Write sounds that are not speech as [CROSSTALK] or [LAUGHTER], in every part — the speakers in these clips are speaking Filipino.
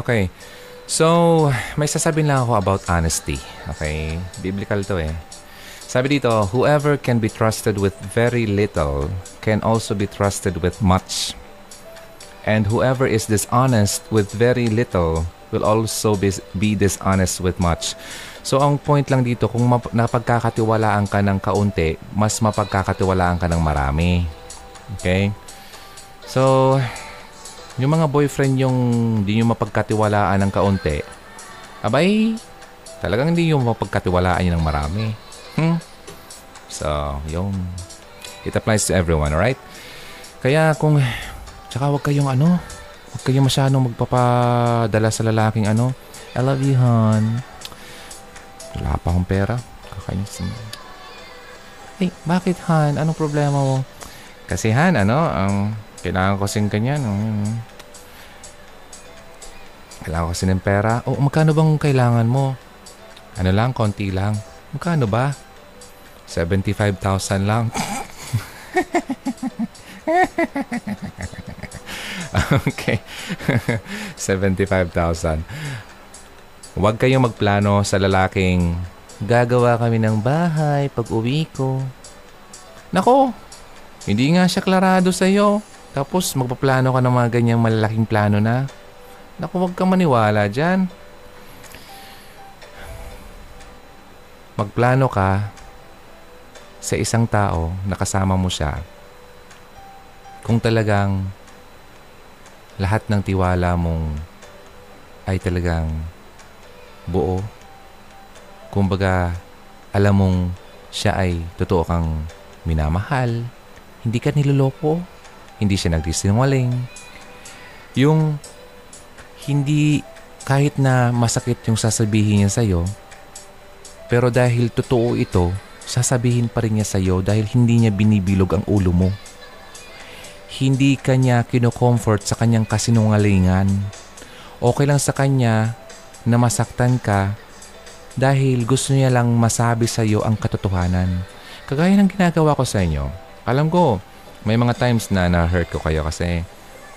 okay. So, may sasabihin lang ako about honesty. Okay? Biblical to eh. Sabi dito, whoever can be trusted with very little can also be trusted with much. And whoever is dishonest with very little will also be, be dishonest with much. So ang point lang dito, kung map- napagkakatiwalaan ka ng kaunti, mas mapagkakatiwalaan ka ng marami. Okay? So, yung mga boyfriend yung hindi nyo mapagkatiwalaan ng kaunti, abay, talagang hindi nyo mapagkatiwalaan yun ng marami. Hmm? So, yung, it applies to everyone, alright? Kaya kung, tsaka wag kayong ano, wag kayong masyadong magpapadala sa lalaking ano, I love you, hon. Wala pa akong pera. Kakainis. Eh, bakit, Han? Anong problema mo? Kasi, Han, ano, ang kailangan ko kasing ganyan. Um, kailangan ko kasi ng pera. O, magkano bang kailangan mo? Ano lang, konti lang. Magkano ba? 75,000 lang. [LAUGHS] okay. [LAUGHS] 75,000. Huwag kayong magplano sa lalaking gagawa kami ng bahay pag uwi ko. Nako, hindi nga siya klarado sa iyo. Tapos magpaplano ka ng mga ganyang malalaking plano na. Naku, huwag kang maniwala dyan. Magplano ka sa isang tao na kasama mo siya kung talagang lahat ng tiwala mong ay talagang buo. Kumbaga, alam mong siya ay totoo kang minamahal. Hindi ka niloloko. Hindi siya nagsisinungaling. Yung hindi kahit na masakit yung sasabihin niya sa'yo, pero dahil totoo ito, sasabihin pa rin niya sa'yo dahil hindi niya binibilog ang ulo mo. Hindi kanya kinocomfort sa kanyang kasinungalingan. Okay lang sa kanya na masaktan ka dahil gusto niya lang masabi sa iyo ang katotohanan. Kagaya ng ginagawa ko sa inyo. Alam ko, may mga times na na-hurt ko kayo kasi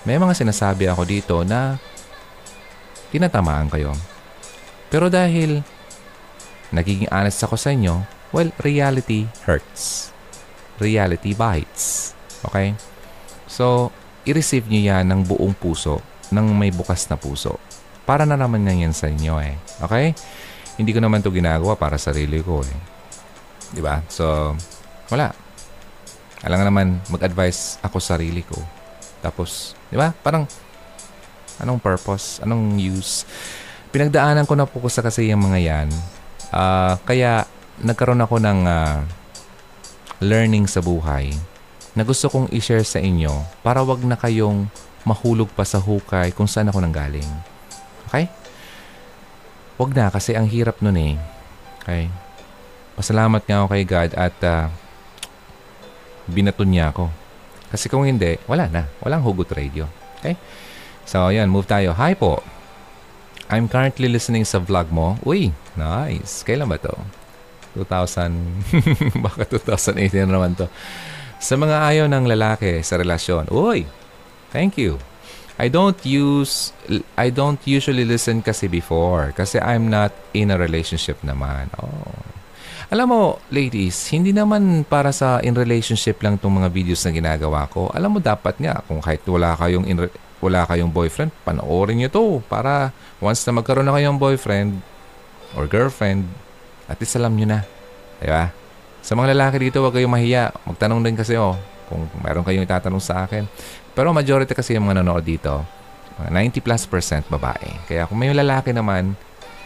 may mga sinasabi ako dito na tinatamaan kayo. Pero dahil nagiging honest ako sa inyo, well, reality hurts. Reality bites. Okay? So, i-receive nyo yan ng buong puso, ng may bukas na puso. Para na naman na yan sa inyo eh. Okay? Hindi ko naman to ginagawa para sa sarili ko eh. Ba? So, wala. Alam nga naman, mag-advise ako sa sarili ko. Tapos, di ba? Parang, anong purpose? Anong use? Pinagdaanan ko na po sa kasi yung mga yan. Uh, kaya, nagkaroon ako ng uh, learning sa buhay na gusto kong i-share sa inyo para wag na kayong mahulog pa sa hukay kung saan ako nanggaling. Okay? Wag na kasi ang hirap nun eh. Okay? Pasalamat nga ako kay God at uh, binaton niya ako. Kasi kung hindi, wala na. Walang hugot radio. Okay? So, ayan. Move tayo. Hi po. I'm currently listening sa vlog mo. Uy, nice. Kailan ba to? 2000, [LAUGHS] baka 2018 na naman to. Sa mga ayaw ng lalaki sa relasyon. Uy, thank you. I don't use, I don't usually listen kasi before. Kasi I'm not in a relationship naman. Oh. Alam mo, ladies, hindi naman para sa in relationship lang itong mga videos na ginagawa ko. Alam mo, dapat nga, kung kahit wala kayong, in, wala kayong boyfriend, panoorin nyo to. Para once na magkaroon na kayong boyfriend or girlfriend, at least alam nyo na. Diba? Sa mga lalaki dito, huwag kayong mahiya. Magtanong din kasi, oh, kung mayroon kayong itatanong sa akin. Pero majority kasi yung mga nanonood dito, 90 plus percent babae. Kaya kung may lalaki naman,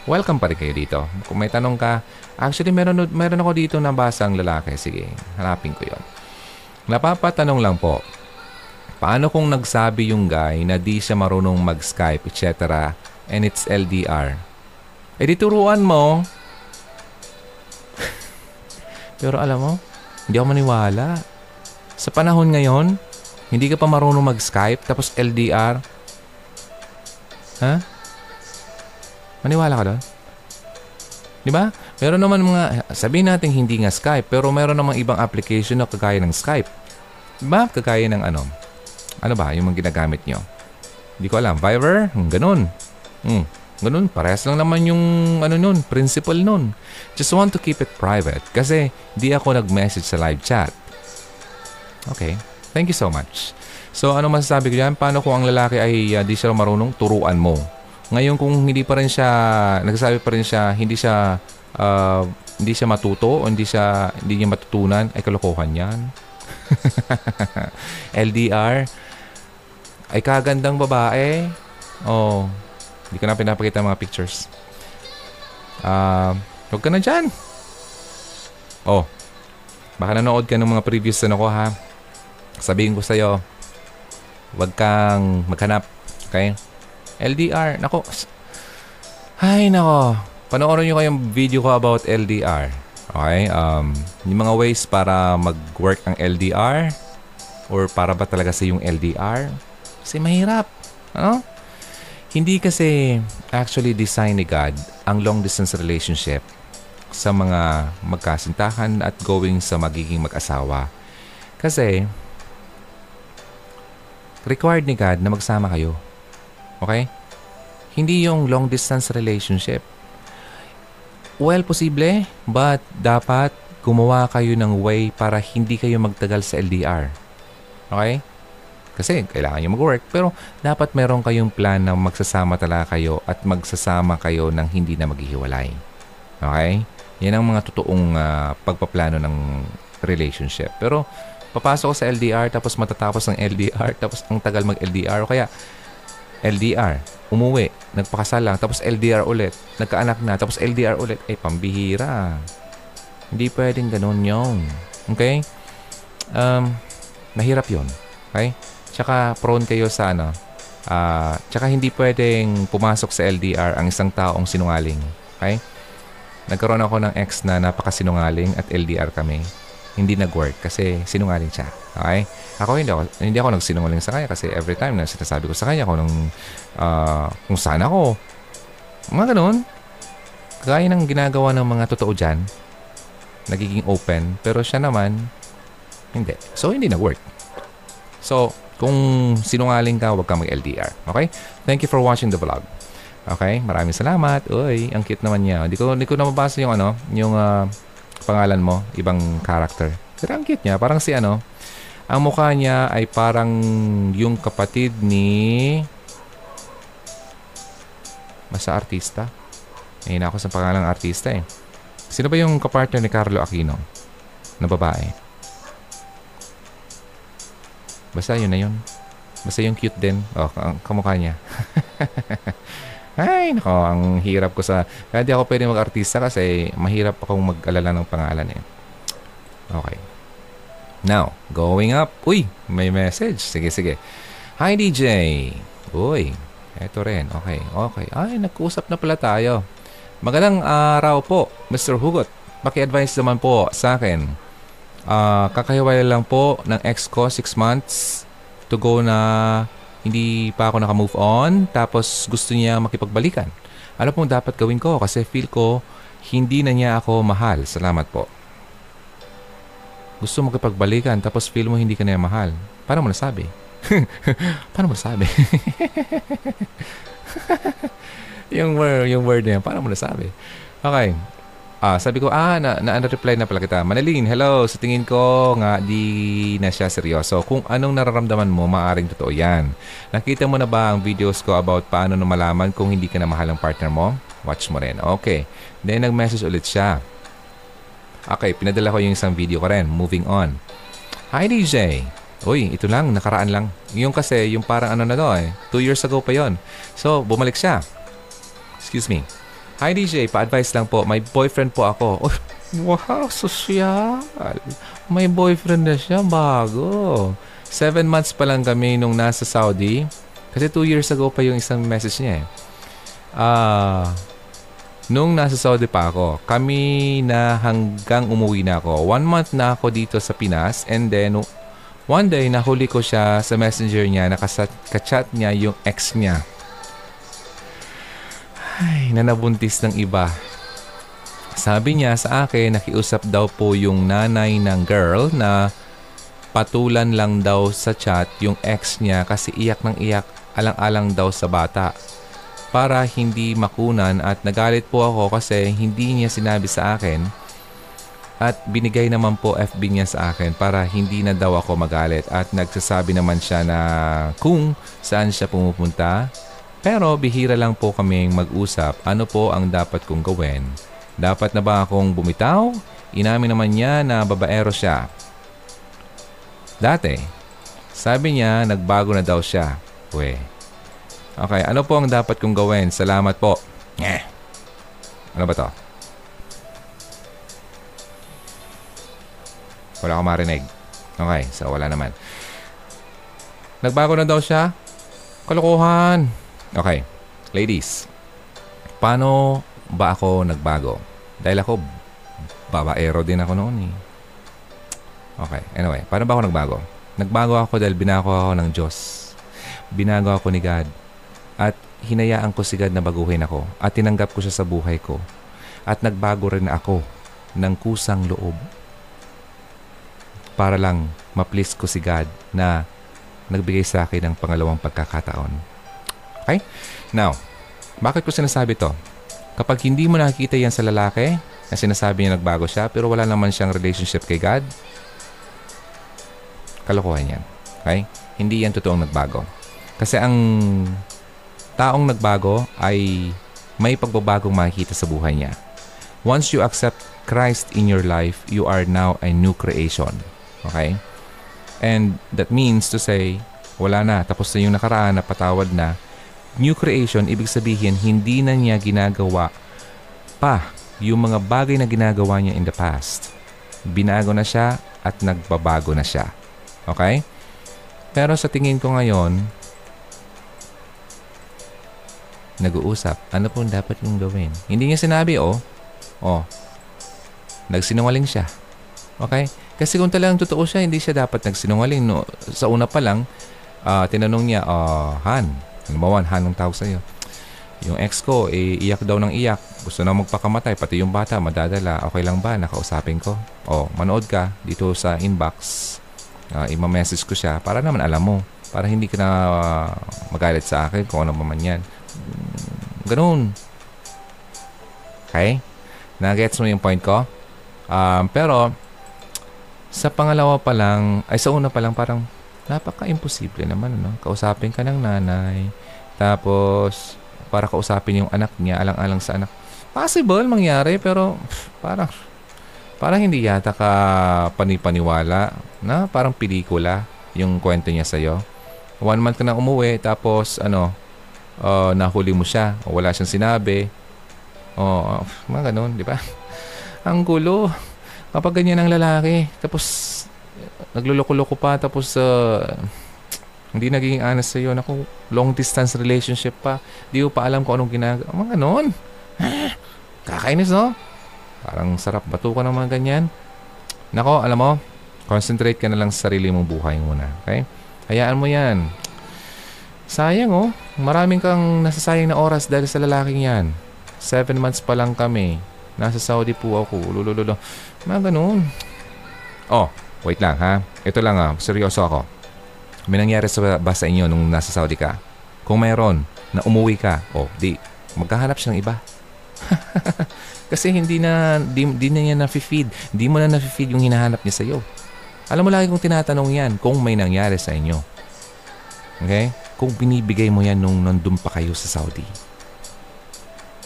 welcome pa rin kayo dito. Kung may tanong ka, actually meron, meron ako dito na basang lalaki. Sige, hanapin ko yon. Napapatanong lang po, paano kung nagsabi yung guy na di siya marunong mag-Skype, etc. and it's LDR? E di turuan mo. [LAUGHS] Pero alam mo, hindi ako maniwala. Sa panahon ngayon, hindi ka pa marunong mag-Skype tapos LDR. Ha? Maniwala ka doon? Di ba? Meron naman mga, sabihin natin hindi nga Skype, pero meron namang ibang application na kagaya ng Skype. Di ba? Kagaya ng ano? Ano ba? Yung mga ginagamit nyo? Hindi ko alam. Viber? Hmm, ganun. Hmm. Ganun, parehas lang naman yung ano nun, principle nun. Just want to keep it private kasi di ako nag-message sa live chat. Okay. Thank you so much. So ano masasabi ko dyan? Paano kung ang lalaki ay uh, di siya marunong? Turuan mo. Ngayon kung hindi pa rin siya, nagsasabi pa rin siya, hindi siya, uh, hindi siya matuto o hindi siya, hindi niya matutunan, ay kalokohan yan. [LAUGHS] LDR, ay kagandang babae. Oh, hindi ko na pinapakita mga pictures. Ah, uh, huwag ka na dyan. Oh, baka nanood ka ng mga previous ano ko ha. Sabihin ko sa'yo, huwag kang maghanap. Okay? LDR. Nako. Ay, nako. Panoorin nyo kayong video ko about LDR. Okay? Um, yung mga ways para mag-work ang LDR or para ba talaga sa yung LDR. Kasi mahirap. Ano? Hindi kasi actually design ni God ang long distance relationship sa mga magkasintahan at going sa magiging mag-asawa. Kasi required ni God na magsama kayo. Okay? Hindi yung long distance relationship. Well, posible, but dapat gumawa kayo ng way para hindi kayo magtagal sa LDR. Okay? Kasi kailangan nyo mag-work. Pero dapat meron kayong plan na magsasama talaga kayo at magsasama kayo ng hindi na maghihiwalay. Okay? Yan ang mga totoong uh, pagpaplano ng relationship. Pero papasok ko sa LDR tapos matatapos ng LDR tapos ang tagal mag-LDR o kaya LDR, umuwi, nagpakasal lang, tapos LDR ulit, nagkaanak na, tapos LDR ulit, eh, pambihira. Hindi pwedeng ganun yung. Okay? Um, mahirap yon Okay? Tsaka prone kayo sa ano, uh, tsaka hindi pwedeng pumasok sa LDR ang isang taong sinungaling. Okay? Nagkaroon ako ng ex na napakasinungaling at LDR kami. Hindi nag-work kasi sinungaling siya. Okay? Ako hindi ako, hindi ako nagsinungaling sa kanya kasi every time na sinasabi ko sa kanya kung, nung, uh, kung saan ako. Mga ganun. Kaya ng ginagawa ng mga totoo dyan, nagiging open, pero siya naman, hindi. So, hindi nag-work. So, kung sinungaling ka, huwag ka mag-LDR. Okay? Thank you for watching the vlog. Okay? Maraming salamat. Uy, ang cute naman niya. Hindi ko, hindi ko na mabasa yung ano, yung uh, pangalan mo, ibang character. Pero ang cute niya. Parang si ano, ang mukha niya ay parang yung kapatid ni... Masa artista? Ayun ako sa pangalang artista eh. Sino ba yung kapartner ni Carlo Aquino? Na babae? Basta yun na yun. Basta yung cute din. Oh, ang kamukha niya. [LAUGHS] Ay, nako, ang hirap ko sa... Kaya di ako pwede mag-artista kasi mahirap akong mag-alala ng pangalan eh. Okay. Now, going up. Uy, may message. Sige, sige. Hi, DJ. Uy, eto rin. Okay, okay. Ay, nag-usap na pala tayo. Magandang araw po, Mr. Hugot. Paki-advise naman po sa akin Uh, kakahiwalay lang po ng ex ko 6 months to go na hindi pa ako naka-move on. Tapos gusto niya makipagbalikan. Ano pong dapat gawin ko? Kasi feel ko hindi na niya ako mahal. Salamat po. Gusto makipagbalikan tapos feel mo hindi ka niya mahal. Paano mo nasabi? [LAUGHS] Paano mo nasabi? [LAUGHS] yung word, yung word na yan, paano mo nasabi? Okay. Ah, sabi ko, ah, na, na ano reply na pala kita. Manalin, hello. Sa tingin ko nga di na siya seryoso. Kung anong nararamdaman mo, maaring totoo yan. Nakita mo na ba ang videos ko about paano na malaman kung hindi ka na mahal ng partner mo? Watch mo rin. Okay. Then, nag-message ulit siya. Okay, pinadala ko yung isang video ko rin. Moving on. Hi, DJ. Uy, ito lang, nakaraan lang. Yung kasi, yung parang ano na to eh. Two years ago pa yon. So, bumalik siya. Excuse me. Hi DJ, pa-advise lang po. May boyfriend po ako. [LAUGHS] Oh, wow, sosyal. May boyfriend na siya, bago. Seven months pa lang kami nung nasa Saudi. Kasi two years ago pa yung isang message niya eh. Ah... Uh, nung nasa Saudi pa ako, kami na hanggang umuwi na ako. One month na ako dito sa Pinas and then one day nahuli ko siya sa messenger niya, nakachat niya yung ex niya. Ay, na nabuntis ng iba. Sabi niya sa akin, nakiusap daw po yung nanay ng girl na patulan lang daw sa chat yung ex niya kasi iyak ng iyak alang-alang daw sa bata. para hindi makunan at nagalit po ako kasi hindi niya sinabi sa akin at binigay naman po FB niya sa akin para hindi na daw ako magalit at nagsasabi naman siya na kung saan siya pumupunta. Pero bihira lang po kaming mag-usap ano po ang dapat kong gawin. Dapat na ba akong bumitaw? Inamin naman niya na babaero siya. Dati, sabi niya nagbago na daw siya. We. Okay, ano po ang dapat kong gawin? Salamat po. Nyeh. Ano ba to? Wala akong marinig. Okay, so wala naman. Nagbago na daw siya? Kalokohan. Okay, ladies. Paano ba ako nagbago? Dahil ako, babaero din ako noon eh. Okay, anyway. Paano ba ako nagbago? Nagbago ako dahil binago ako ng Diyos. Binago ako ni God. At hinayaan ko si God na baguhin ako. At tinanggap ko siya sa buhay ko. At nagbago rin ako ng kusang loob. Para lang ma-please ko si God na nagbigay sa akin ng pangalawang pagkakataon. Okay? Now, bakit ko sinasabi to? Kapag hindi mo nakikita yan sa lalaki, na sinasabi niya nagbago siya, pero wala naman siyang relationship kay God, kalokohan yan. Okay? Hindi yan totoong nagbago. Kasi ang taong nagbago ay may pagbabagong makikita sa buhay niya. Once you accept Christ in your life, you are now a new creation. Okay? And that means to say, wala na, tapos na yung nakaraan, napatawad na. New creation, ibig sabihin, hindi na niya ginagawa pa yung mga bagay na ginagawa niya in the past. Binago na siya at nagbabago na siya. Okay? Pero sa tingin ko ngayon, nag-uusap, ano pong dapat kong gawin? Hindi niya sinabi, oh, oh, nagsinungaling siya. Okay? Kasi kung talagang totoo siya, hindi siya dapat nagsinungaling. No? Sa una pa lang, uh, tinanong niya, uh, Han, ano ba Han ang tawag sa'yo? Yung ex ko, eh, iyak daw ng iyak. Gusto na magpakamatay, pati yung bata, madadala. Okay lang ba? Nakausapin ko. O, oh, manood ka dito sa inbox. Uh, ima-message ko siya para naman alam mo. Para hindi ka na uh, magalit sa akin kung ano man yan. Ganun. Okay? Nagets mo yung point ko? Um, pero, sa pangalawa pa lang, ay sa una pa lang parang napaka-imposible naman, no? Kausapin ka ng nanay, tapos para kausapin yung anak niya, alang-alang sa anak. Possible mangyari, pero parang parang hindi yata ka panipaniwala na parang pelikula yung kwento niya sa'yo. One month ka na umuwi, tapos ano, uh, nahuli mo siya o wala siyang sinabi. O, uh, mga ganun, di ba? [LAUGHS] Ang gulo. Kapag ganyan ang lalaki, tapos nagluloko-loko pa, tapos uh, hindi naging honest sa'yo. Naku, long distance relationship pa. Di ko pa alam kung anong ginagawa. Mga ganun. Kakainis, no? Parang sarap batukan ng mga ganyan. Nako, alam mo, concentrate ka na lang sa sarili mong buhay muna. Okay? Hayaan mo yan. Sayang oh. Maraming kang nasasayang na oras dahil sa lalaking yan. Seven months pa lang kami. Nasa Saudi po ako. Lulululo. Mga ganun. Oh, wait lang ha. Ito lang ah. Seryoso ako. May nangyari sa, ba sa inyo nung nasa Saudi ka? Kung mayroon, na umuwi ka, oh, di, magkahanap siya ng iba. [LAUGHS] Kasi hindi na, di, di na niya na-feed. Di mo na na-feed yung hinahanap niya sa'yo. Alam mo lagi kong tinatanong yan kung may nangyari sa inyo. Okay? kung binibigay mo yan nung nandun pa kayo sa Saudi.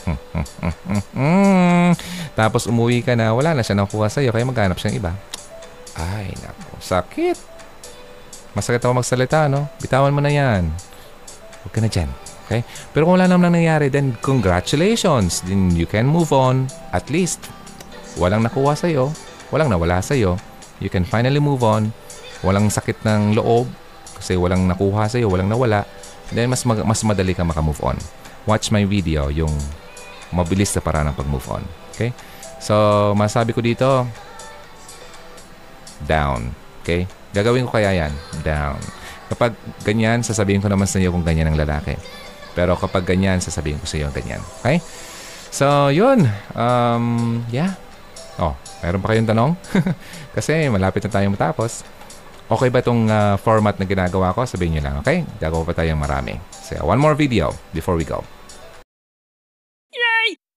[LAUGHS] Tapos umuwi ka na, wala na siya nakuha sa'yo, kaya maghanap siyang iba. Ay, nako, sakit. Masakit ako magsalita, no? Bitawan mo na yan. Huwag ka na dyan. Okay? Pero kung wala naman nangyayari, then congratulations. Then you can move on. At least, walang nakuha sa'yo. Walang nawala sa'yo. You can finally move on. Walang sakit ng loob kasi walang nakuha sa iyo, walang nawala, then mas mag- mas madali ka maka-move on. Watch my video, yung mabilis na paraan ng pag-move on. Okay? So, masabi ko dito, down. Okay? Gagawin ko kaya yan, down. Kapag ganyan, sasabihin ko naman sa iyo kung ganyan ang lalaki. Pero kapag ganyan, sasabihin ko sa iyo ganyan. Okay? So, yun. Um, yeah. Oh, meron pa kayong tanong? [LAUGHS] Kasi malapit na tayong matapos. Okay ba itong uh, format na ginagawa ko? Sabihin nyo lang, okay? Gagawa pa tayong marami. So, one more video before we go.